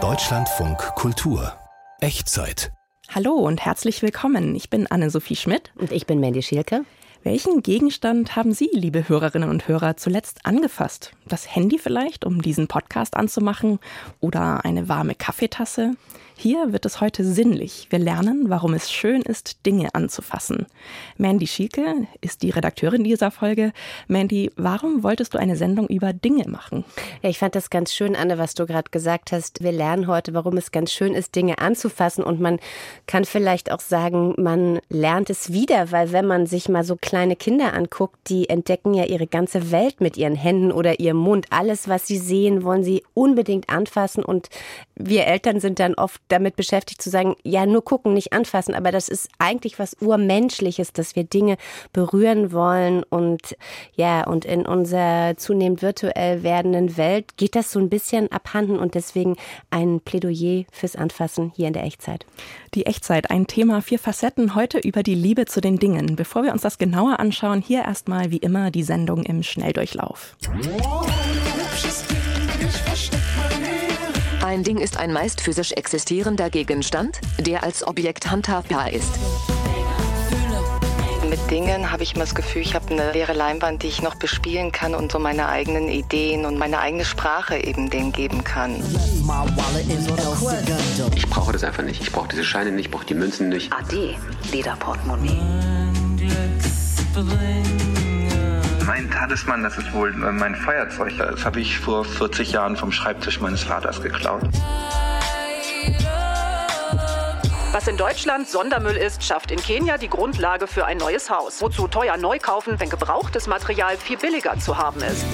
Deutschlandfunk Kultur Echtzeit. Hallo und herzlich willkommen. Ich bin Anne-Sophie Schmidt. Und ich bin Mandy Schielke. Welchen Gegenstand haben Sie, liebe Hörerinnen und Hörer, zuletzt angefasst? Das Handy vielleicht, um diesen Podcast anzumachen? Oder eine warme Kaffeetasse? Hier wird es heute sinnlich. Wir lernen, warum es schön ist, Dinge anzufassen. Mandy Schieke ist die Redakteurin dieser Folge. Mandy, warum wolltest du eine Sendung über Dinge machen? Ja, ich fand das ganz schön, Anne, was du gerade gesagt hast. Wir lernen heute, warum es ganz schön ist, Dinge anzufassen. Und man kann vielleicht auch sagen, man lernt es wieder, weil wenn man sich mal so kleine Kinder anguckt, die entdecken ja ihre ganze Welt mit ihren Händen oder ihrem Mund. Alles, was sie sehen, wollen sie unbedingt anfassen. Und wir Eltern sind dann oft damit beschäftigt zu sagen, ja, nur gucken, nicht anfassen, aber das ist eigentlich was urmenschliches, dass wir Dinge berühren wollen und ja, und in unserer zunehmend virtuell werdenden Welt geht das so ein bisschen abhanden und deswegen ein Plädoyer fürs Anfassen hier in der Echtzeit. Die Echtzeit, ein Thema, vier Facetten, heute über die Liebe zu den Dingen. Bevor wir uns das genauer anschauen, hier erstmal wie immer die Sendung im Schnelldurchlauf. Ein Ding ist ein meist physisch existierender Gegenstand, der als Objekt handhabbar ist. Mit Dingen habe ich immer das Gefühl, ich habe eine leere Leinwand, die ich noch bespielen kann und so meine eigenen Ideen und meine eigene Sprache eben denen geben kann. Ich brauche das einfach nicht. Ich brauche diese Scheine nicht, ich brauche die Münzen nicht. AD, Lederportemonnaie. Mein Talisman, das ist wohl mein Feuerzeug. Das habe ich vor 40 Jahren vom Schreibtisch meines Vaters geklaut. Was in Deutschland Sondermüll ist, schafft in Kenia die Grundlage für ein neues Haus. Wozu teuer neu kaufen, wenn gebrauchtes Material viel billiger zu haben ist?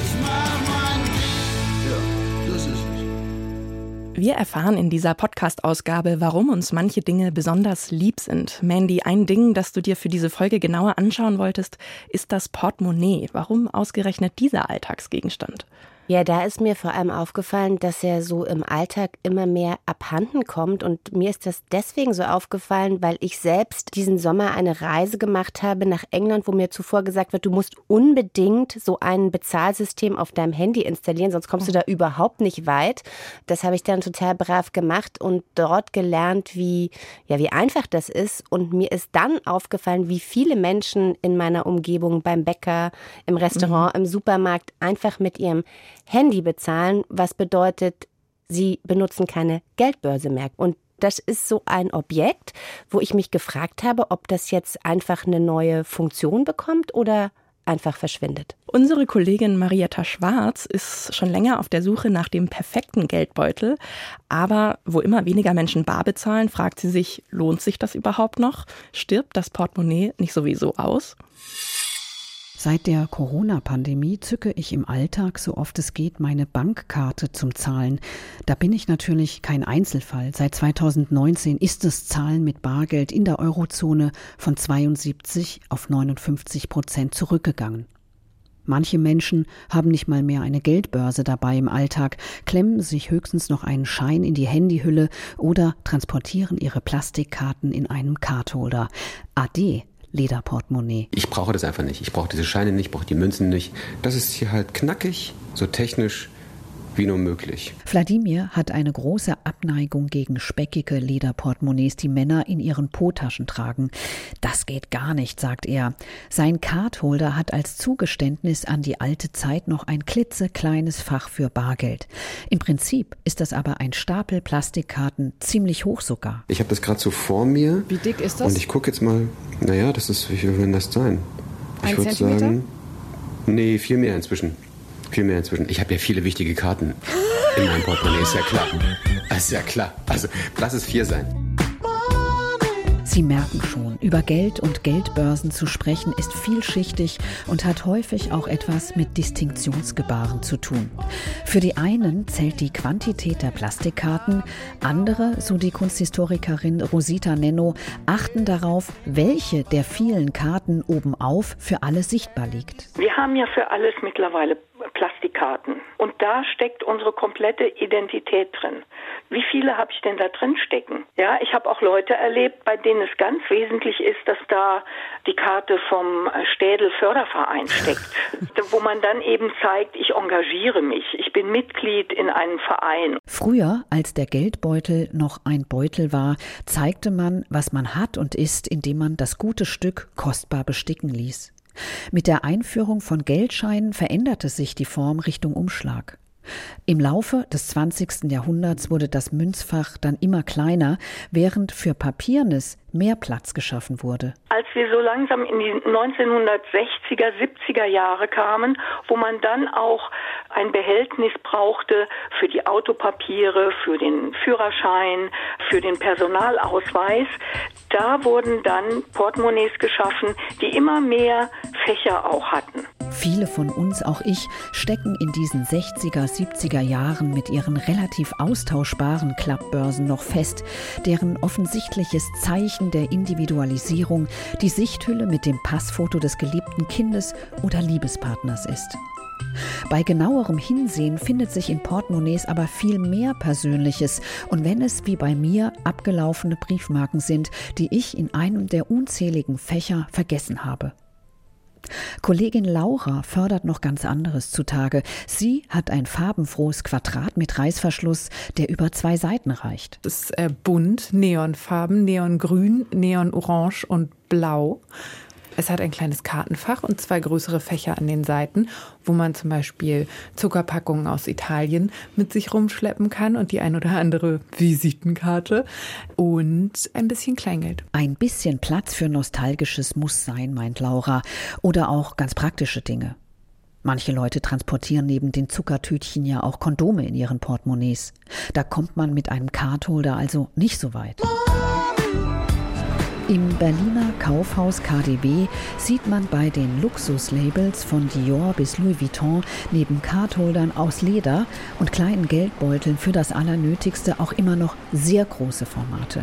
Wir erfahren in dieser Podcast-Ausgabe, warum uns manche Dinge besonders lieb sind. Mandy, ein Ding, das du dir für diese Folge genauer anschauen wolltest, ist das Portemonnaie. Warum ausgerechnet dieser Alltagsgegenstand? Ja, da ist mir vor allem aufgefallen, dass er so im Alltag immer mehr abhanden kommt. Und mir ist das deswegen so aufgefallen, weil ich selbst diesen Sommer eine Reise gemacht habe nach England, wo mir zuvor gesagt wird, du musst unbedingt so ein Bezahlsystem auf deinem Handy installieren, sonst kommst du da überhaupt nicht weit. Das habe ich dann total brav gemacht und dort gelernt, wie, ja, wie einfach das ist. Und mir ist dann aufgefallen, wie viele Menschen in meiner Umgebung beim Bäcker, im Restaurant, mhm. im Supermarkt einfach mit ihrem Handy bezahlen, was bedeutet, sie benutzen keine Geldbörse mehr. Und das ist so ein Objekt, wo ich mich gefragt habe, ob das jetzt einfach eine neue Funktion bekommt oder einfach verschwindet. Unsere Kollegin Marietta Schwarz ist schon länger auf der Suche nach dem perfekten Geldbeutel. Aber wo immer weniger Menschen bar bezahlen, fragt sie sich, lohnt sich das überhaupt noch? Stirbt das Portemonnaie nicht sowieso aus? Seit der Corona-Pandemie zücke ich im Alltag, so oft es geht, meine Bankkarte zum Zahlen. Da bin ich natürlich kein Einzelfall. Seit 2019 ist das Zahlen mit Bargeld in der Eurozone von 72 auf 59 Prozent zurückgegangen. Manche Menschen haben nicht mal mehr eine Geldbörse dabei im Alltag, klemmen sich höchstens noch einen Schein in die Handyhülle oder transportieren ihre Plastikkarten in einem Cardholder. Ade Lederportemonnaie. Ich brauche das einfach nicht. Ich brauche diese Scheine nicht, ich brauche die Münzen nicht. Das ist hier halt knackig, so technisch wie nur möglich. Wladimir hat eine große Abneigung gegen speckige Lederportemonnaies, die Männer in ihren Po-Taschen tragen. Das geht gar nicht, sagt er. Sein Cardholder hat als Zugeständnis an die alte Zeit noch ein klitzekleines Fach für Bargeld. Im Prinzip ist das aber ein Stapel Plastikkarten, ziemlich hoch sogar. Ich habe das gerade so vor mir. Wie dick ist das? Und ich gucke jetzt mal, naja, das ist, wie viel will das sein? Ich würde sagen, nee, viel mehr inzwischen. Viel mehr inzwischen. Ich habe ja viele wichtige Karten in meinem Portemonnaie, ist ja klar. Ist ja klar. Also, lass es vier sein. Sie merken schon, über Geld und Geldbörsen zu sprechen ist vielschichtig und hat häufig auch etwas mit Distinktionsgebaren zu tun. Für die einen zählt die Quantität der Plastikkarten, andere, so die Kunsthistorikerin Rosita Nenno, achten darauf, welche der vielen Karten obenauf für alle sichtbar liegt. Wir haben ja für alles mittlerweile Plastikkarten. Und da steckt unsere komplette Identität drin. Wie viele habe ich denn da drin stecken? Ja, ich habe auch Leute erlebt, bei denen es ganz wesentlich ist, dass da die Karte vom Städel Förderverein steckt, wo man dann eben zeigt, ich engagiere mich, ich bin Mitglied in einem Verein. Früher, als der Geldbeutel noch ein Beutel war, zeigte man, was man hat und ist, indem man das gute Stück kostbar besticken ließ. Mit der Einführung von Geldscheinen veränderte sich die Form Richtung Umschlag. Im Laufe des 20. Jahrhunderts wurde das Münzfach dann immer kleiner, während für Papiernis mehr Platz geschaffen wurde. Als wir so langsam in die 1960er, 70er Jahre kamen, wo man dann auch ein Behältnis brauchte für die Autopapiere, für den Führerschein, für den Personalausweis, da wurden dann Portemonnaies geschaffen, die immer mehr Fächer auch hatten. Viele von uns, auch ich, stecken in diesen 60er, 70er Jahren mit ihren relativ austauschbaren Klappbörsen noch fest, deren offensichtliches Zeichen der Individualisierung die Sichthülle mit dem Passfoto des geliebten Kindes oder Liebespartners ist. Bei genauerem Hinsehen findet sich in Portemonnaies aber viel mehr Persönliches und wenn es wie bei mir abgelaufene Briefmarken sind, die ich in einem der unzähligen Fächer vergessen habe. Kollegin Laura fördert noch ganz anderes zutage. Sie hat ein farbenfrohes Quadrat mit Reißverschluss, der über zwei Seiten reicht. Das ist äh, bunt, Neonfarben, Neongrün, Neonorange und Blau. Es hat ein kleines Kartenfach und zwei größere Fächer an den Seiten, wo man zum Beispiel Zuckerpackungen aus Italien mit sich rumschleppen kann und die ein oder andere Visitenkarte und ein bisschen Kleingeld. Ein bisschen Platz für Nostalgisches muss sein, meint Laura. Oder auch ganz praktische Dinge. Manche Leute transportieren neben den Zuckertütchen ja auch Kondome in ihren Portemonnaies. Da kommt man mit einem Cardholder also nicht so weit. Im Berliner Kaufhaus KDW sieht man bei den Luxuslabels von Dior bis Louis Vuitton neben Cardholdern aus Leder und kleinen Geldbeuteln für das Allernötigste auch immer noch sehr große Formate.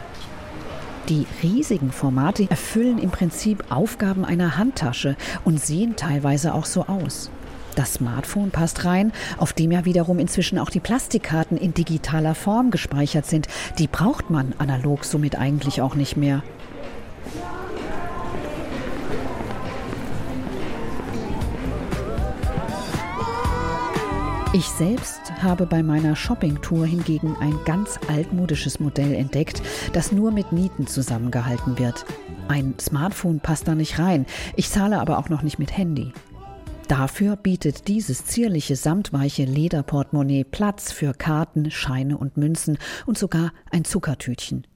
Die riesigen Formate erfüllen im Prinzip Aufgaben einer Handtasche und sehen teilweise auch so aus. Das Smartphone passt rein, auf dem ja wiederum inzwischen auch die Plastikkarten in digitaler Form gespeichert sind. Die braucht man analog somit eigentlich auch nicht mehr. Ich selbst habe bei meiner Shoppingtour hingegen ein ganz altmodisches Modell entdeckt, das nur mit Nieten zusammengehalten wird. Ein Smartphone passt da nicht rein, ich zahle aber auch noch nicht mit Handy. Dafür bietet dieses zierliche samtweiche Lederportemonnaie Platz für Karten, Scheine und Münzen und sogar ein Zuckertütchen.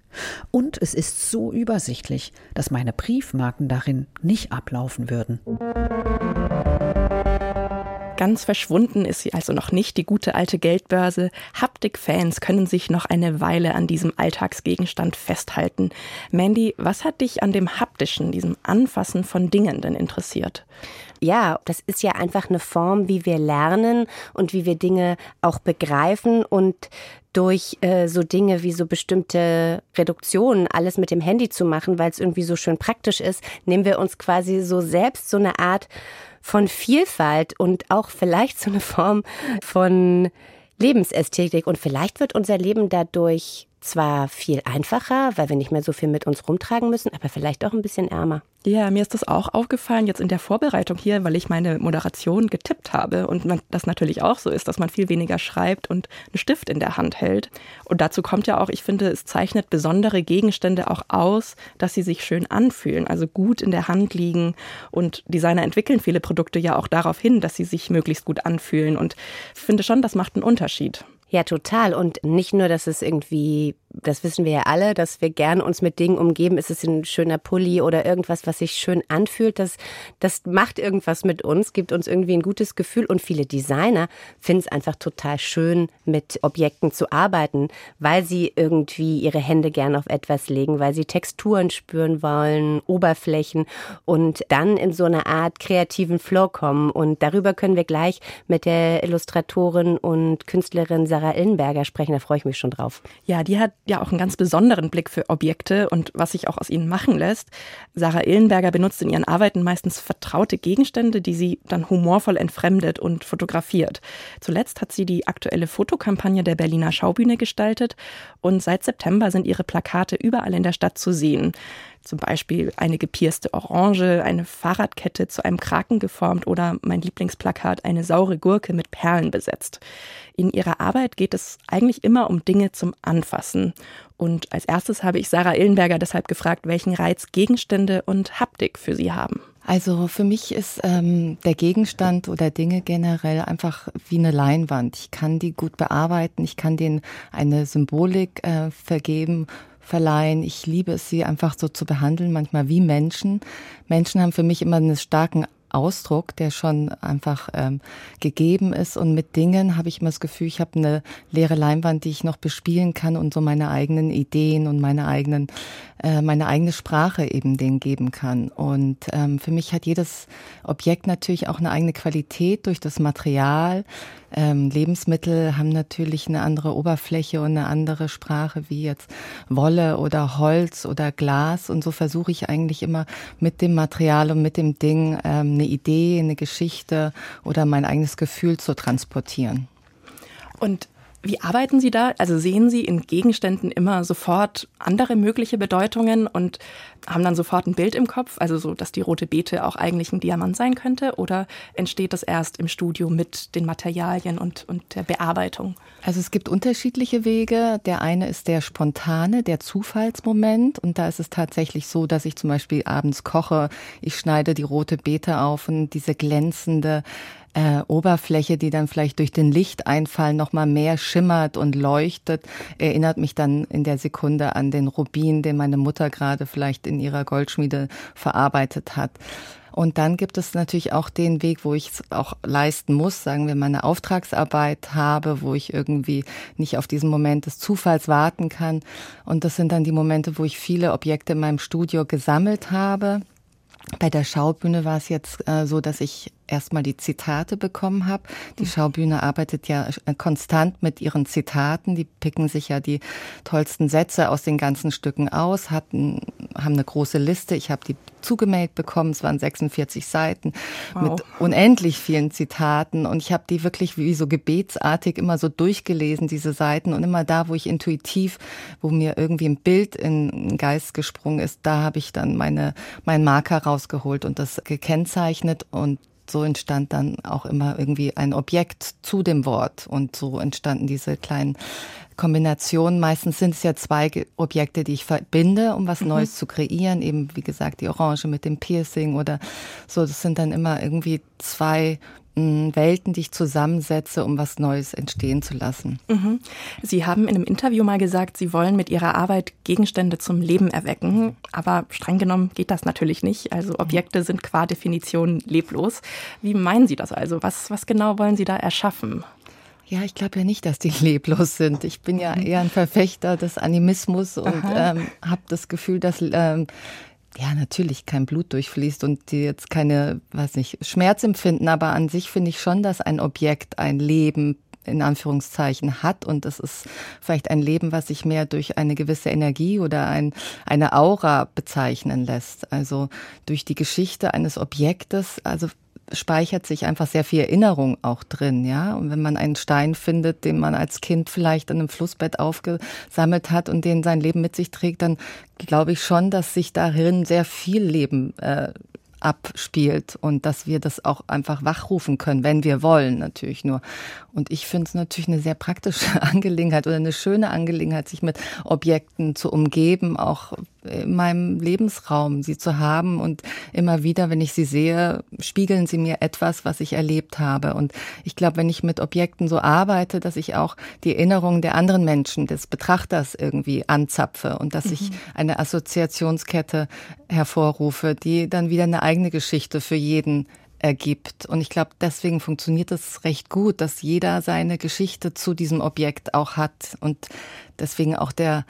Und es ist so übersichtlich, dass meine Briefmarken darin nicht ablaufen würden. Ganz verschwunden ist sie also noch nicht, die gute alte Geldbörse. Haptik-Fans können sich noch eine Weile an diesem Alltagsgegenstand festhalten. Mandy, was hat dich an dem haptischen, diesem Anfassen von Dingen denn interessiert? Ja, das ist ja einfach eine Form, wie wir lernen und wie wir Dinge auch begreifen und durch äh, so Dinge wie so bestimmte Reduktionen alles mit dem Handy zu machen, weil es irgendwie so schön praktisch ist, nehmen wir uns quasi so selbst so eine Art von Vielfalt und auch vielleicht so eine Form von Lebensästhetik. Und vielleicht wird unser Leben dadurch zwar viel einfacher, weil wir nicht mehr so viel mit uns rumtragen müssen, aber vielleicht auch ein bisschen ärmer. Ja, mir ist das auch aufgefallen jetzt in der Vorbereitung hier, weil ich meine Moderation getippt habe und man, das natürlich auch so ist, dass man viel weniger schreibt und einen Stift in der Hand hält. Und dazu kommt ja auch, ich finde, es zeichnet besondere Gegenstände auch aus, dass sie sich schön anfühlen, also gut in der Hand liegen. Und Designer entwickeln viele Produkte ja auch darauf hin, dass sie sich möglichst gut anfühlen. Und ich finde schon, das macht einen Unterschied. Ja, total. Und nicht nur, dass es irgendwie, das wissen wir ja alle, dass wir gern uns mit Dingen umgeben. Ist es ein schöner Pulli oder irgendwas, was sich schön anfühlt? Das, das macht irgendwas mit uns, gibt uns irgendwie ein gutes Gefühl. Und viele Designer finden es einfach total schön, mit Objekten zu arbeiten, weil sie irgendwie ihre Hände gern auf etwas legen, weil sie Texturen spüren wollen, Oberflächen und dann in so eine Art kreativen Flow kommen. Und darüber können wir gleich mit der Illustratorin und Künstlerin Sarah Illenberger sprechen. Da freue ich mich schon drauf. Ja, die hat ja auch einen ganz besonderen Blick für Objekte und was sich auch aus ihnen machen lässt. Sarah Illenberger benutzt in ihren Arbeiten meistens vertraute Gegenstände, die sie dann humorvoll entfremdet und fotografiert. Zuletzt hat sie die aktuelle Fotokampagne der Berliner Schaubühne gestaltet und seit September sind ihre Plakate überall in der Stadt zu sehen. Zum Beispiel eine gepierste Orange, eine Fahrradkette zu einem Kraken geformt oder mein Lieblingsplakat eine saure Gurke mit Perlen besetzt. In ihrer Arbeit geht es eigentlich immer um Dinge zum Anfassen. Und als erstes habe ich Sarah Illenberger deshalb gefragt, welchen Reiz Gegenstände und Haptik für sie haben. Also für mich ist ähm, der Gegenstand oder Dinge generell einfach wie eine Leinwand. Ich kann die gut bearbeiten, ich kann denen eine Symbolik äh, vergeben verleihen. Ich liebe es, sie einfach so zu behandeln, manchmal wie Menschen. Menschen haben für mich immer einen starken Ausdruck, der schon einfach ähm, gegeben ist. Und mit Dingen habe ich immer das Gefühl, ich habe eine leere Leinwand, die ich noch bespielen kann und so meine eigenen Ideen und meine eigenen, äh, meine eigene Sprache eben denen geben kann. Und ähm, für mich hat jedes Objekt natürlich auch eine eigene Qualität durch das Material. Ähm, Lebensmittel haben natürlich eine andere Oberfläche und eine andere Sprache wie jetzt Wolle oder Holz oder Glas. Und so versuche ich eigentlich immer mit dem Material und mit dem Ding ähm, eine Idee, eine Geschichte oder mein eigenes Gefühl zu transportieren. Und wie arbeiten Sie da? Also sehen Sie in Gegenständen immer sofort andere mögliche Bedeutungen und haben dann sofort ein Bild im Kopf, also so, dass die rote Beete auch eigentlich ein Diamant sein könnte? Oder entsteht das erst im Studio mit den Materialien und, und der Bearbeitung? Also es gibt unterschiedliche Wege. Der eine ist der spontane, der Zufallsmoment. Und da ist es tatsächlich so, dass ich zum Beispiel abends koche, ich schneide die rote Beete auf und diese glänzende äh, Oberfläche, die dann vielleicht durch den Lichteinfall noch mal mehr schimmert und leuchtet, erinnert mich dann in der Sekunde an den Rubin, den meine Mutter gerade vielleicht in ihrer Goldschmiede verarbeitet hat. Und dann gibt es natürlich auch den Weg, wo ich es auch leisten muss, sagen wir mal eine Auftragsarbeit habe, wo ich irgendwie nicht auf diesen Moment des Zufalls warten kann. Und das sind dann die Momente, wo ich viele Objekte in meinem Studio gesammelt habe. Bei der Schaubühne war es jetzt äh, so, dass ich erstmal die Zitate bekommen habe. Die mhm. Schaubühne arbeitet ja äh, konstant mit ihren Zitaten. Die picken sich ja die tollsten Sätze aus den ganzen Stücken aus, hatten, haben eine große Liste. Ich habe die zugemailt bekommen. Es waren 46 Seiten wow. mit unendlich vielen Zitaten. Und ich habe die wirklich wie so gebetsartig immer so durchgelesen, diese Seiten. Und immer da, wo ich intuitiv, wo mir irgendwie ein Bild in den Geist gesprungen ist, da habe ich dann meine, meinen Marker rausgeholt und das gekennzeichnet. Und so entstand dann auch immer irgendwie ein Objekt zu dem Wort und so entstanden diese kleinen Kombinationen. Meistens sind es ja zwei Objekte, die ich verbinde, um was mhm. Neues zu kreieren. Eben, wie gesagt, die Orange mit dem Piercing oder so. Das sind dann immer irgendwie zwei Welten, die ich zusammensetze, um was Neues entstehen zu lassen. Mhm. Sie haben in einem Interview mal gesagt, Sie wollen mit Ihrer Arbeit Gegenstände zum Leben erwecken. Aber streng genommen geht das natürlich nicht. Also Objekte sind qua Definition leblos. Wie meinen Sie das also? Was, was genau wollen Sie da erschaffen? Ja, ich glaube ja nicht, dass die leblos sind. Ich bin ja mhm. eher ein Verfechter des Animismus und ähm, habe das Gefühl, dass ähm, ja, natürlich kein Blut durchfließt und die jetzt keine, weiß nicht, Schmerz empfinden, aber an sich finde ich schon, dass ein Objekt ein Leben in Anführungszeichen hat und es ist vielleicht ein Leben, was sich mehr durch eine gewisse Energie oder ein, eine Aura bezeichnen lässt. Also durch die Geschichte eines Objektes, also speichert sich einfach sehr viel Erinnerung auch drin, ja. Und wenn man einen Stein findet, den man als Kind vielleicht in einem Flussbett aufgesammelt hat und den sein Leben mit sich trägt, dann glaube ich schon, dass sich darin sehr viel Leben äh, abspielt und dass wir das auch einfach wachrufen können, wenn wir wollen, natürlich nur. Und ich finde es natürlich eine sehr praktische Angelegenheit oder eine schöne Angelegenheit, sich mit Objekten zu umgeben, auch in meinem Lebensraum sie zu haben. Und immer wieder, wenn ich sie sehe, spiegeln sie mir etwas, was ich erlebt habe. Und ich glaube, wenn ich mit Objekten so arbeite, dass ich auch die Erinnerungen der anderen Menschen, des Betrachters irgendwie anzapfe und dass mhm. ich eine Assoziationskette hervorrufe, die dann wieder eine eigene Geschichte für jeden ergibt. Und ich glaube, deswegen funktioniert es recht gut, dass jeder seine Geschichte zu diesem Objekt auch hat. Und deswegen auch der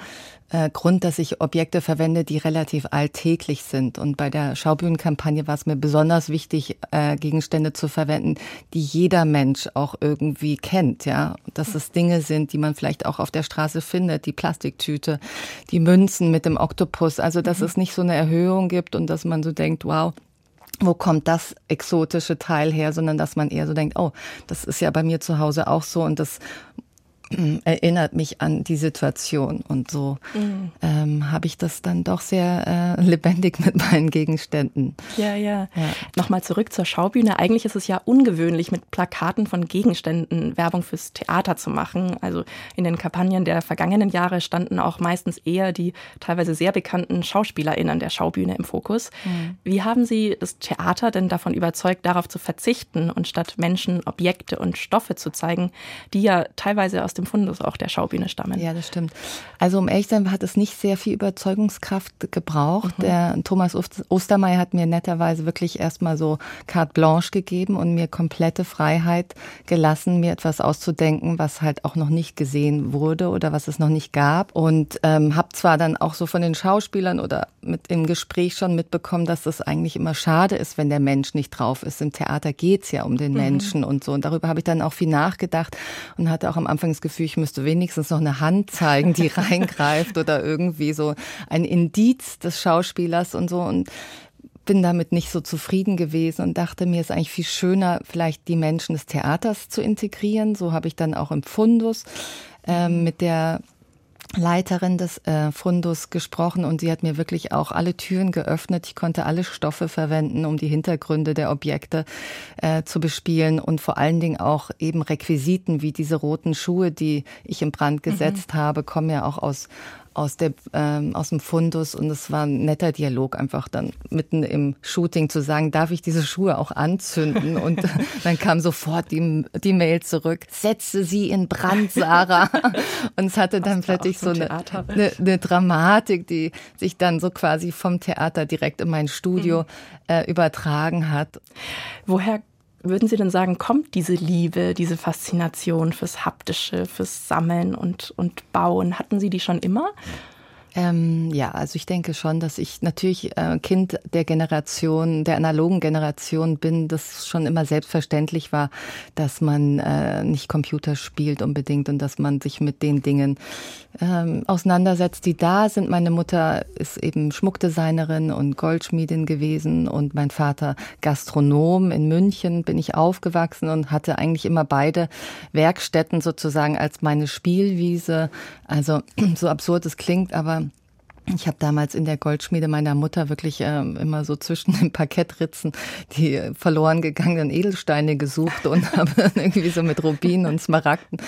äh, Grund, dass ich Objekte verwende, die relativ alltäglich sind. Und bei der Schaubühnenkampagne war es mir besonders wichtig, äh, Gegenstände zu verwenden, die jeder Mensch auch irgendwie kennt. Ja, dass es Dinge sind, die man vielleicht auch auf der Straße findet, die Plastiktüte, die Münzen mit dem Oktopus. Also dass mhm. es nicht so eine Erhöhung gibt und dass man so denkt, wow, wo kommt das exotische Teil her, sondern dass man eher so denkt, oh, das ist ja bei mir zu Hause auch so und das erinnert mich an die Situation und so mhm. ähm, habe ich das dann doch sehr äh, lebendig mit meinen Gegenständen. Ja, ja, ja. Nochmal zurück zur Schaubühne. Eigentlich ist es ja ungewöhnlich, mit Plakaten von Gegenständen Werbung fürs Theater zu machen. Also in den Kampagnen der vergangenen Jahre standen auch meistens eher die teilweise sehr bekannten SchauspielerInnen der Schaubühne im Fokus. Mhm. Wie haben Sie das Theater denn davon überzeugt, darauf zu verzichten und statt Menschen Objekte und Stoffe zu zeigen, die ja teilweise aus dem Fundus auch der Schaubühne stammen. Ja, das stimmt. Also um ehrlich zu sein, hat es nicht sehr viel Überzeugungskraft gebraucht. Mhm. Der Thomas Ostermeier hat mir netterweise wirklich erstmal so carte blanche gegeben und mir komplette Freiheit gelassen, mir etwas auszudenken, was halt auch noch nicht gesehen wurde oder was es noch nicht gab. Und ähm, habe zwar dann auch so von den Schauspielern oder mit im Gespräch schon mitbekommen, dass das eigentlich immer schade ist, wenn der Mensch nicht drauf ist. Im Theater geht's ja um den mhm. Menschen und so. Und darüber habe ich dann auch viel nachgedacht und hatte auch am Anfang das Gefühl, ich müsste wenigstens noch eine Hand zeigen, die reingreift oder irgendwie so ein Indiz des Schauspielers und so und bin damit nicht so zufrieden gewesen und dachte mir, es ist eigentlich viel schöner, vielleicht die Menschen des Theaters zu integrieren. So habe ich dann auch im Fundus ähm, mit der Leiterin des äh, Fundus gesprochen und sie hat mir wirklich auch alle Türen geöffnet. Ich konnte alle Stoffe verwenden, um die Hintergründe der Objekte äh, zu bespielen und vor allen Dingen auch eben Requisiten wie diese roten Schuhe, die ich im Brand mhm. gesetzt mhm. habe, kommen ja auch aus aus, der, ähm, aus dem Fundus und es war ein netter Dialog, einfach dann mitten im Shooting zu sagen, darf ich diese Schuhe auch anzünden? Und dann kam sofort die, die Mail zurück, setze sie in Brand, Sarah. Und es hatte dann plötzlich so eine, eine, eine, Dramatik, die sich dann so quasi vom Theater direkt in mein Studio mhm. äh, übertragen hat. Woher würden Sie denn sagen, kommt diese Liebe, diese Faszination fürs Haptische, fürs Sammeln und, und Bauen? Hatten Sie die schon immer? Ähm, ja, also ich denke schon, dass ich natürlich äh, Kind der Generation, der analogen Generation bin, das schon immer selbstverständlich war, dass man äh, nicht Computer spielt unbedingt und dass man sich mit den Dingen ähm, auseinandersetzt, die da sind. Meine Mutter ist eben Schmuckdesignerin und Goldschmiedin gewesen und mein Vater Gastronom. In München bin ich aufgewachsen und hatte eigentlich immer beide Werkstätten sozusagen als meine Spielwiese. Also so absurd es klingt, aber ich habe damals in der Goldschmiede meiner Mutter wirklich äh, immer so zwischen den Parkettritzen die verloren gegangenen Edelsteine gesucht und habe irgendwie so mit Rubinen und Smaragden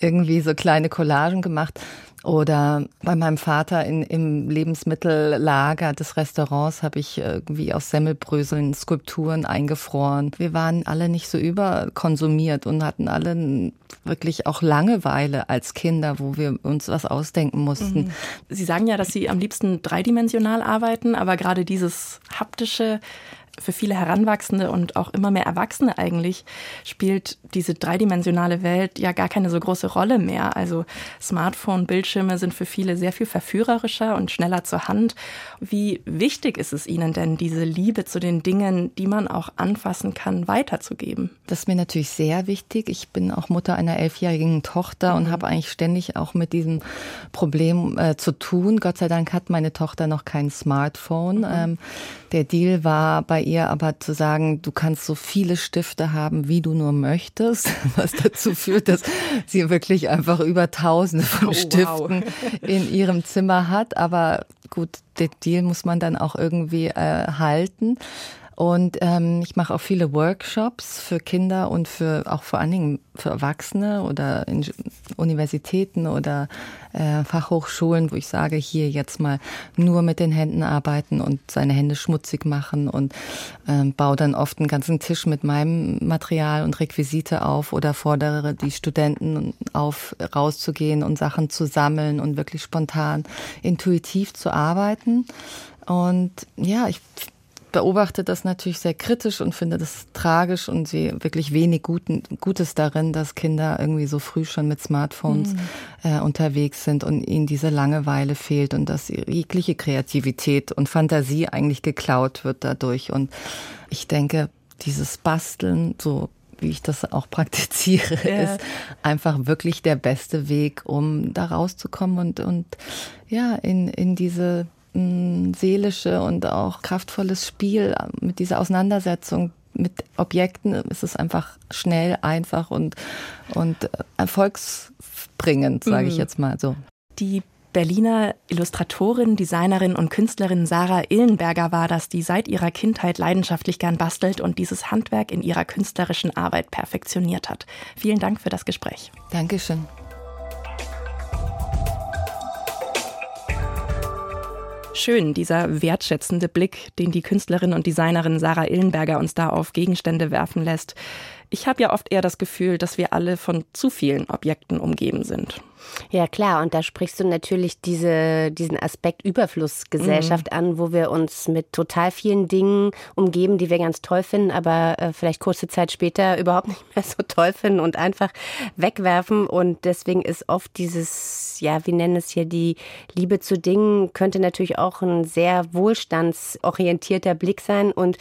irgendwie so kleine Collagen gemacht. Oder bei meinem Vater in, im Lebensmittellager des Restaurants habe ich irgendwie aus Semmelbröseln Skulpturen eingefroren. Wir waren alle nicht so überkonsumiert und hatten alle wirklich auch Langeweile als Kinder, wo wir uns was ausdenken mussten. Mhm. Sie sagen ja, dass Sie am liebsten dreidimensional arbeiten, aber gerade dieses haptische für viele Heranwachsende und auch immer mehr Erwachsene eigentlich spielt diese dreidimensionale Welt ja gar keine so große Rolle mehr. Also Smartphone, Bildschirme sind für viele sehr viel verführerischer und schneller zur Hand. Wie wichtig ist es Ihnen denn, diese Liebe zu den Dingen, die man auch anfassen kann, weiterzugeben? Das ist mir natürlich sehr wichtig. Ich bin auch Mutter einer elfjährigen Tochter mhm. und habe eigentlich ständig auch mit diesem Problem äh, zu tun. Gott sei Dank hat meine Tochter noch kein Smartphone. Mhm. Ähm, der Deal war bei ihr aber zu sagen, du kannst so viele Stifte haben, wie du nur möchtest, was dazu führt, dass sie wirklich einfach über Tausende von oh, Stiften wow. in ihrem Zimmer hat. Aber gut, den Deal muss man dann auch irgendwie äh, halten. Und ähm, ich mache auch viele Workshops für Kinder und für auch vor allen Dingen für Erwachsene oder in Universitäten oder äh, Fachhochschulen, wo ich sage, hier jetzt mal nur mit den Händen arbeiten und seine Hände schmutzig machen und ähm, baue dann oft einen ganzen Tisch mit meinem Material und Requisite auf oder fordere die Studenten auf, rauszugehen und Sachen zu sammeln und wirklich spontan, intuitiv zu arbeiten. Und ja, ich beobachte das natürlich sehr kritisch und finde das tragisch und sehe wirklich wenig Guten, Gutes darin, dass Kinder irgendwie so früh schon mit Smartphones mhm. äh, unterwegs sind und ihnen diese Langeweile fehlt und dass jegliche Kreativität und Fantasie eigentlich geklaut wird dadurch. Und ich denke, dieses Basteln, so wie ich das auch praktiziere, ja. ist einfach wirklich der beste Weg, um da rauszukommen und, und ja, in, in diese seelische und auch kraftvolles Spiel mit dieser Auseinandersetzung mit Objekten ist es einfach schnell, einfach und, und erfolgsbringend, sage ich mhm. jetzt mal so. Die Berliner Illustratorin, Designerin und Künstlerin Sarah Illenberger war das, die seit ihrer Kindheit leidenschaftlich gern bastelt und dieses Handwerk in ihrer künstlerischen Arbeit perfektioniert hat. Vielen Dank für das Gespräch. Dankeschön. Schön, dieser wertschätzende Blick, den die Künstlerin und Designerin Sarah Illenberger uns da auf Gegenstände werfen lässt. Ich habe ja oft eher das Gefühl, dass wir alle von zu vielen Objekten umgeben sind. Ja, klar. Und da sprichst du natürlich diese, diesen Aspekt Überflussgesellschaft mhm. an, wo wir uns mit total vielen Dingen umgeben, die wir ganz toll finden, aber äh, vielleicht kurze Zeit später überhaupt nicht mehr so toll finden und einfach wegwerfen. Und deswegen ist oft dieses, ja, wir nennen es hier die Liebe zu Dingen, könnte natürlich auch ein sehr wohlstandsorientierter Blick sein. Und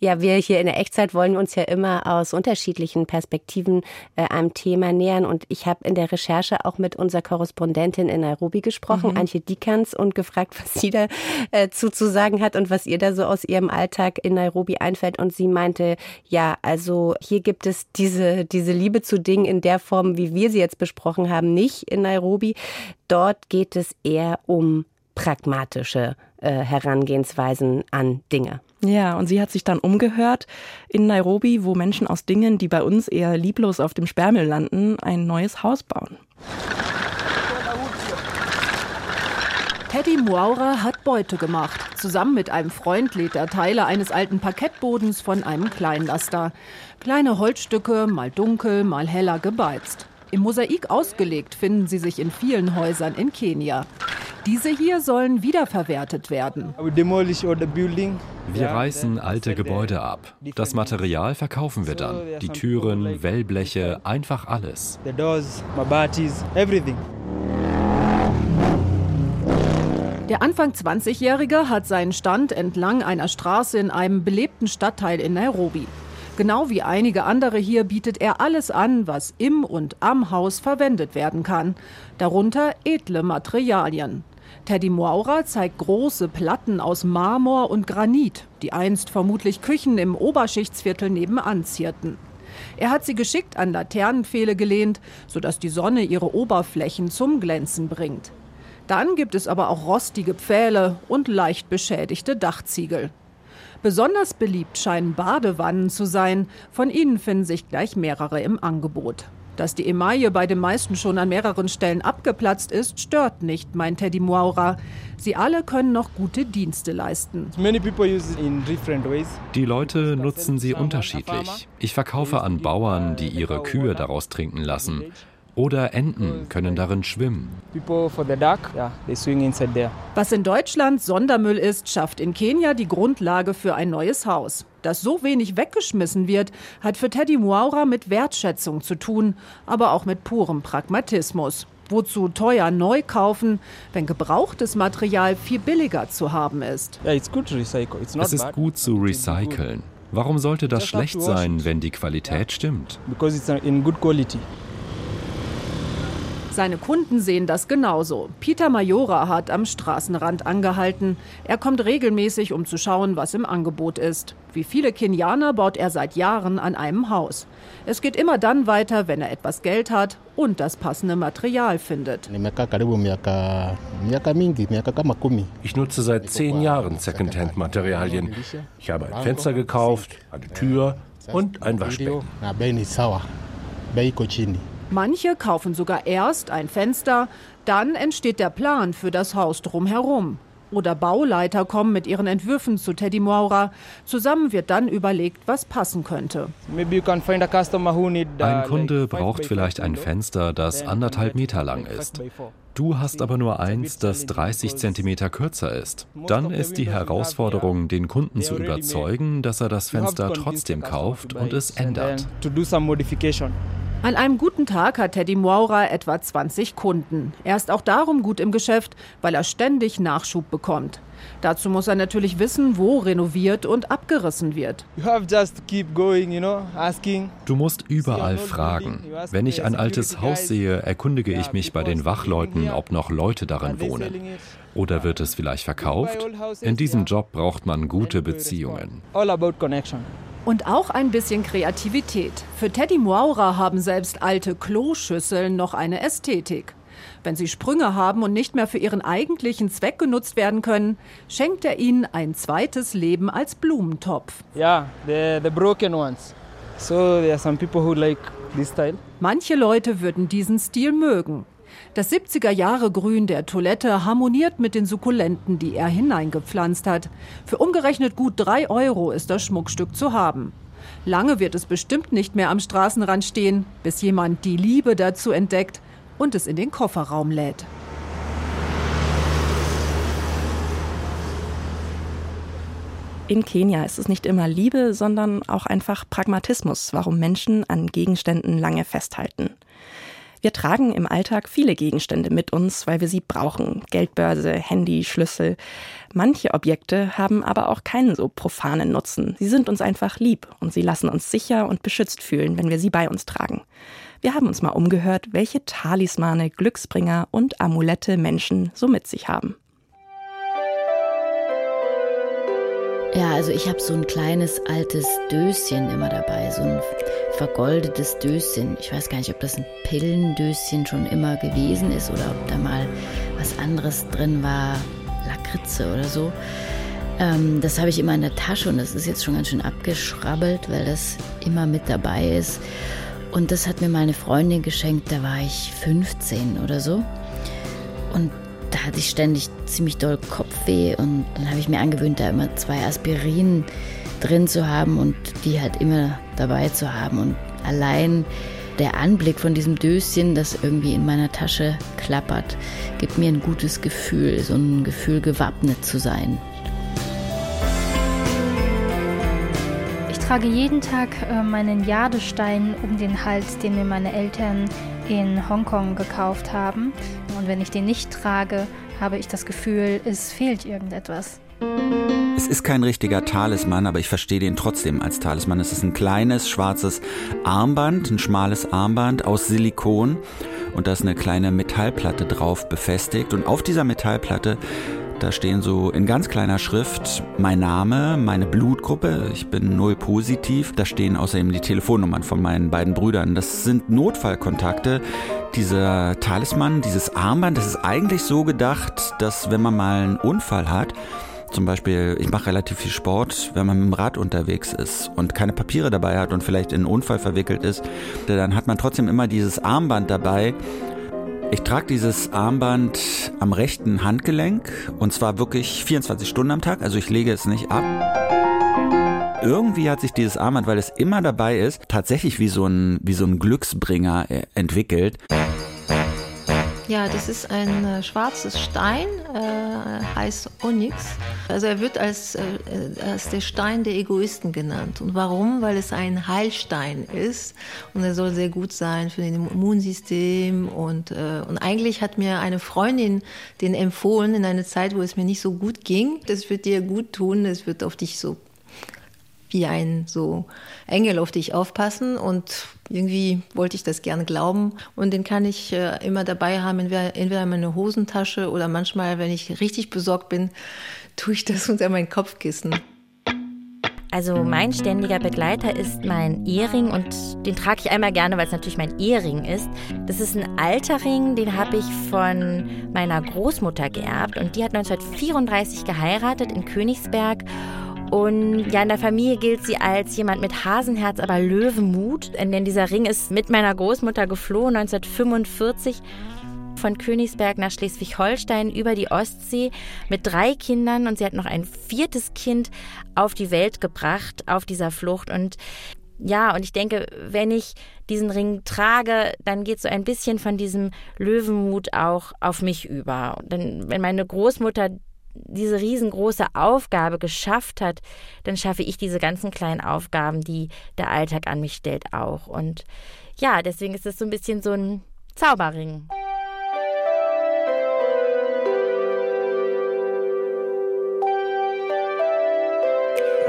ja, wir hier in der Echtzeit wollen uns ja immer aus unterschiedlichen Perspektiven äh, einem Thema nähern. Und ich habe in der Recherche auch mit unserer Korrespondentin in Nairobi gesprochen, mhm. Antje Dikans, und gefragt, was sie da äh, zu, zu sagen hat und was ihr da so aus ihrem Alltag in Nairobi einfällt. Und sie meinte, ja, also hier gibt es diese, diese Liebe zu Dingen in der Form, wie wir sie jetzt besprochen haben, nicht in Nairobi. Dort geht es eher um pragmatische äh, Herangehensweisen an Dinge. Ja, und sie hat sich dann umgehört in Nairobi, wo Menschen aus Dingen, die bei uns eher lieblos auf dem Sperrmüll landen, ein neues Haus bauen. Teddy Muaura hat Beute gemacht. Zusammen mit einem Freund lädt er Teile eines alten Parkettbodens von einem Kleinlaster. Kleine Holzstücke, mal dunkel, mal heller gebeizt. Im Mosaik ausgelegt finden sie sich in vielen Häusern in Kenia. Diese hier sollen wiederverwertet werden. Wir reißen alte Gebäude ab. Das Material verkaufen wir dann. Die Türen, Wellbleche, einfach alles. Der Anfang 20-Jährige hat seinen Stand entlang einer Straße in einem belebten Stadtteil in Nairobi. Genau wie einige andere hier bietet er alles an, was im und am Haus verwendet werden kann. Darunter edle Materialien. Teddy Moaura zeigt große Platten aus Marmor und Granit, die einst vermutlich Küchen im Oberschichtsviertel nebenan zierten. Er hat sie geschickt an Laternenpfähle gelehnt, sodass die Sonne ihre Oberflächen zum Glänzen bringt. Dann gibt es aber auch rostige Pfähle und leicht beschädigte Dachziegel. Besonders beliebt scheinen Badewannen zu sein. Von ihnen finden sich gleich mehrere im Angebot. Dass die Emaille bei den meisten schon an mehreren Stellen abgeplatzt ist, stört nicht, meint Teddy Moura. Sie alle können noch gute Dienste leisten. Die Leute nutzen sie unterschiedlich. Ich verkaufe an Bauern, die ihre Kühe daraus trinken lassen. Oder Enten können darin schwimmen. Was in Deutschland Sondermüll ist, schafft in Kenia die Grundlage für ein neues Haus. Dass so wenig weggeschmissen wird, hat für Teddy Muaura mit Wertschätzung zu tun, aber auch mit purem Pragmatismus. Wozu teuer neu kaufen, wenn gebrauchtes Material viel billiger zu haben ist? Es ist gut zu recyceln. Warum sollte das schlecht sein, wenn die Qualität stimmt? Seine Kunden sehen das genauso. Peter Majora hat am Straßenrand angehalten. Er kommt regelmäßig, um zu schauen, was im Angebot ist. Wie viele Kenianer baut er seit Jahren an einem Haus. Es geht immer dann weiter, wenn er etwas Geld hat und das passende Material findet. Ich nutze seit zehn Jahren Secondhand-Materialien. Ich habe ein Fenster gekauft, eine Tür und ein Waschbecken. Manche kaufen sogar erst ein Fenster, dann entsteht der Plan für das Haus drumherum. oder Bauleiter kommen mit ihren Entwürfen zu Teddy Moura. Zusammen wird dann überlegt, was passen könnte. Ein Kunde braucht vielleicht ein Fenster, das anderthalb Meter lang ist. Du hast aber nur eins, das 30 Zentimeter kürzer ist. Dann ist die Herausforderung, den Kunden zu überzeugen, dass er das Fenster trotzdem kauft und es ändert. An einem guten Tag hat Teddy Moura etwa 20 Kunden. Er ist auch darum gut im Geschäft, weil er ständig Nachschub bekommt. Dazu muss er natürlich wissen, wo renoviert und abgerissen wird. Du musst überall fragen. Wenn ich ein altes Haus sehe, erkundige ich mich bei den Wachleuten, ob noch Leute darin wohnen. Oder wird es vielleicht verkauft? In diesem Job braucht man gute Beziehungen. Und auch ein bisschen Kreativität. Für Teddy Moura haben selbst alte Kloschüsseln noch eine Ästhetik. Wenn sie Sprünge haben und nicht mehr für ihren eigentlichen Zweck genutzt werden können, schenkt er ihnen ein zweites Leben als Blumentopf. Ja, yeah, the, the broken ones. So there are some people who like this style. Manche Leute würden diesen Stil mögen. Das 70er Jahre Grün der Toilette harmoniert mit den Sukkulenten, die er hineingepflanzt hat. Für umgerechnet gut drei Euro ist das Schmuckstück zu haben. Lange wird es bestimmt nicht mehr am Straßenrand stehen, bis jemand die Liebe dazu entdeckt und es in den Kofferraum lädt. In Kenia ist es nicht immer Liebe, sondern auch einfach Pragmatismus, warum Menschen an Gegenständen lange festhalten. Wir tragen im Alltag viele Gegenstände mit uns, weil wir sie brauchen. Geldbörse, Handy, Schlüssel. Manche Objekte haben aber auch keinen so profanen Nutzen. Sie sind uns einfach lieb und sie lassen uns sicher und beschützt fühlen, wenn wir sie bei uns tragen. Wir haben uns mal umgehört, welche Talismane, Glücksbringer und Amulette Menschen so mit sich haben. Ja, also ich habe so ein kleines altes Döschen immer dabei, so ein vergoldetes Döschen. Ich weiß gar nicht, ob das ein Pillendöschen schon immer gewesen ist oder ob da mal was anderes drin war, Lakritze oder so. Ähm, das habe ich immer in der Tasche und das ist jetzt schon ganz schön abgeschrabbelt, weil das immer mit dabei ist. Und das hat mir meine Freundin geschenkt, da war ich 15 oder so. Und da hatte ich ständig ziemlich doll Kopfweh und dann habe ich mir angewöhnt, da immer zwei Aspirin drin zu haben und die halt immer dabei zu haben. Und allein der Anblick von diesem Döschen, das irgendwie in meiner Tasche klappert, gibt mir ein gutes Gefühl, so ein Gefühl, gewappnet zu sein. Ich trage jeden Tag äh, meinen Jadestein um den Hals, den mir meine Eltern in Hongkong gekauft haben. Und wenn ich den nicht trage, habe ich das Gefühl, es fehlt irgendetwas. Es ist kein richtiger Talisman, aber ich verstehe den trotzdem als Talisman. Es ist ein kleines schwarzes Armband, ein schmales Armband aus Silikon und da ist eine kleine Metallplatte drauf befestigt und auf dieser Metallplatte da stehen so in ganz kleiner Schrift mein Name, meine Blutgruppe. Ich bin null positiv. Da stehen außerdem die Telefonnummern von meinen beiden Brüdern. Das sind Notfallkontakte. Dieser Talisman, dieses Armband, das ist eigentlich so gedacht, dass wenn man mal einen Unfall hat, zum Beispiel, ich mache relativ viel Sport, wenn man mit dem Rad unterwegs ist und keine Papiere dabei hat und vielleicht in einen Unfall verwickelt ist, dann hat man trotzdem immer dieses Armband dabei. Ich trage dieses Armband am rechten Handgelenk und zwar wirklich 24 Stunden am Tag, also ich lege es nicht ab. Irgendwie hat sich dieses Armband, weil es immer dabei ist, tatsächlich wie so ein, wie so ein Glücksbringer äh, entwickelt. Ja, das ist ein äh, schwarzes Stein, äh, heißt Onyx. Also er wird als, äh, als der Stein der Egoisten genannt. Und warum? Weil es ein Heilstein ist und er soll sehr gut sein für das Immunsystem. Und, äh, und eigentlich hat mir eine Freundin den empfohlen in einer Zeit, wo es mir nicht so gut ging. Das wird dir gut tun, es wird auf dich so wie ein so Engel auf dich aufpassen und irgendwie wollte ich das gerne glauben und den kann ich äh, immer dabei haben, entweder, entweder in meine Hosentasche oder manchmal, wenn ich richtig besorgt bin, tue ich das unter mein Kopfkissen. Also mein ständiger Begleiter ist mein Ehering und den trage ich einmal gerne, weil es natürlich mein Ehering ist. Das ist ein alter Ring, den habe ich von meiner Großmutter geerbt und die hat 1934 geheiratet in Königsberg und ja, in der Familie gilt sie als jemand mit Hasenherz, aber Löwenmut. Denn dieser Ring ist mit meiner Großmutter geflohen 1945 von Königsberg nach Schleswig-Holstein über die Ostsee mit drei Kindern und sie hat noch ein viertes Kind auf die Welt gebracht auf dieser Flucht. Und ja, und ich denke, wenn ich diesen Ring trage, dann geht so ein bisschen von diesem Löwenmut auch auf mich über. Denn wenn meine Großmutter diese riesengroße Aufgabe geschafft hat, dann schaffe ich diese ganzen kleinen Aufgaben, die der Alltag an mich stellt, auch. Und ja, deswegen ist es so ein bisschen so ein Zauberring.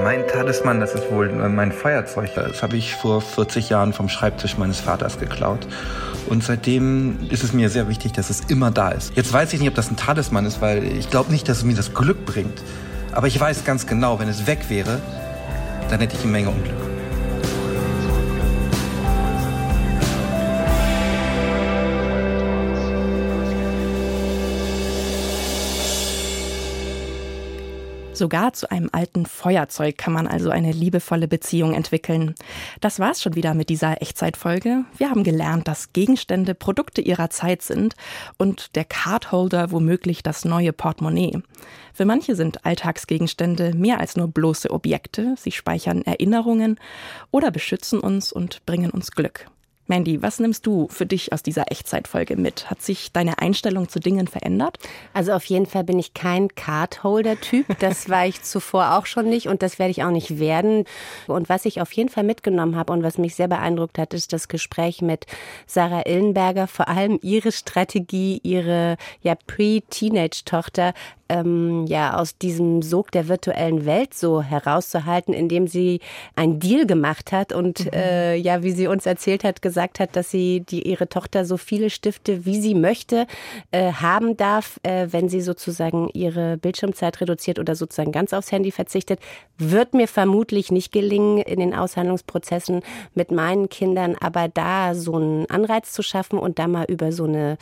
Mein Talisman, das ist wohl mein Feuerzeug. Das habe ich vor 40 Jahren vom Schreibtisch meines Vaters geklaut. Und seitdem ist es mir sehr wichtig, dass es immer da ist. Jetzt weiß ich nicht, ob das ein Talisman ist, weil ich glaube nicht, dass es mir das Glück bringt. Aber ich weiß ganz genau, wenn es weg wäre, dann hätte ich eine Menge Unglück. Sogar zu einem alten Feuerzeug kann man also eine liebevolle Beziehung entwickeln. Das war's schon wieder mit dieser Echtzeitfolge. Wir haben gelernt, dass Gegenstände Produkte ihrer Zeit sind und der Cardholder womöglich das neue Portemonnaie. Für manche sind Alltagsgegenstände mehr als nur bloße Objekte. Sie speichern Erinnerungen oder beschützen uns und bringen uns Glück. Mandy, was nimmst du für dich aus dieser Echtzeitfolge mit? Hat sich deine Einstellung zu Dingen verändert? Also auf jeden Fall bin ich kein Cardholder-Typ. Das war ich zuvor auch schon nicht und das werde ich auch nicht werden. Und was ich auf jeden Fall mitgenommen habe und was mich sehr beeindruckt hat, ist das Gespräch mit Sarah Illenberger. Vor allem ihre Strategie, ihre ja, Pre-Teenage-Tochter ähm, ja aus diesem Sog der virtuellen Welt so herauszuhalten, indem sie einen Deal gemacht hat und mhm. äh, ja, wie sie uns erzählt hat, gesagt hat, dass sie die ihre Tochter so viele Stifte, wie sie möchte, äh, haben darf, äh, wenn sie sozusagen ihre Bildschirmzeit reduziert oder sozusagen ganz aufs Handy verzichtet, wird mir vermutlich nicht gelingen in den Aushandlungsprozessen mit meinen Kindern, aber da so einen Anreiz zu schaffen und da mal über so eine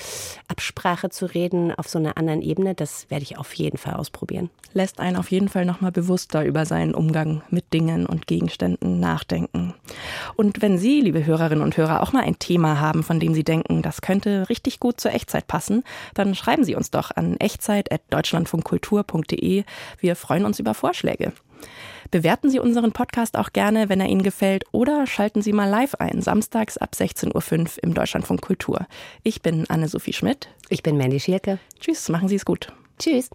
Absprache zu reden auf so einer anderen Ebene, das werde ich auf jeden Fall ausprobieren. Lässt einen auf jeden Fall nochmal bewusster über seinen Umgang mit Dingen und Gegenständen nachdenken. Und wenn Sie, liebe Hörerinnen und Hörer, auch mal ein Thema haben, von dem Sie denken, das könnte richtig gut zur Echtzeit passen, dann schreiben Sie uns doch an echtzeit.deutschlandfunkkultur.de. Wir freuen uns über Vorschläge. Bewerten Sie unseren Podcast auch gerne, wenn er Ihnen gefällt, oder schalten Sie mal live ein, samstags ab 16.05 Uhr im Deutschlandfunk Kultur. Ich bin Anne-Sophie Schmidt. Ich bin Mandy Schielke. Tschüss, machen Sie es gut. Tschüss.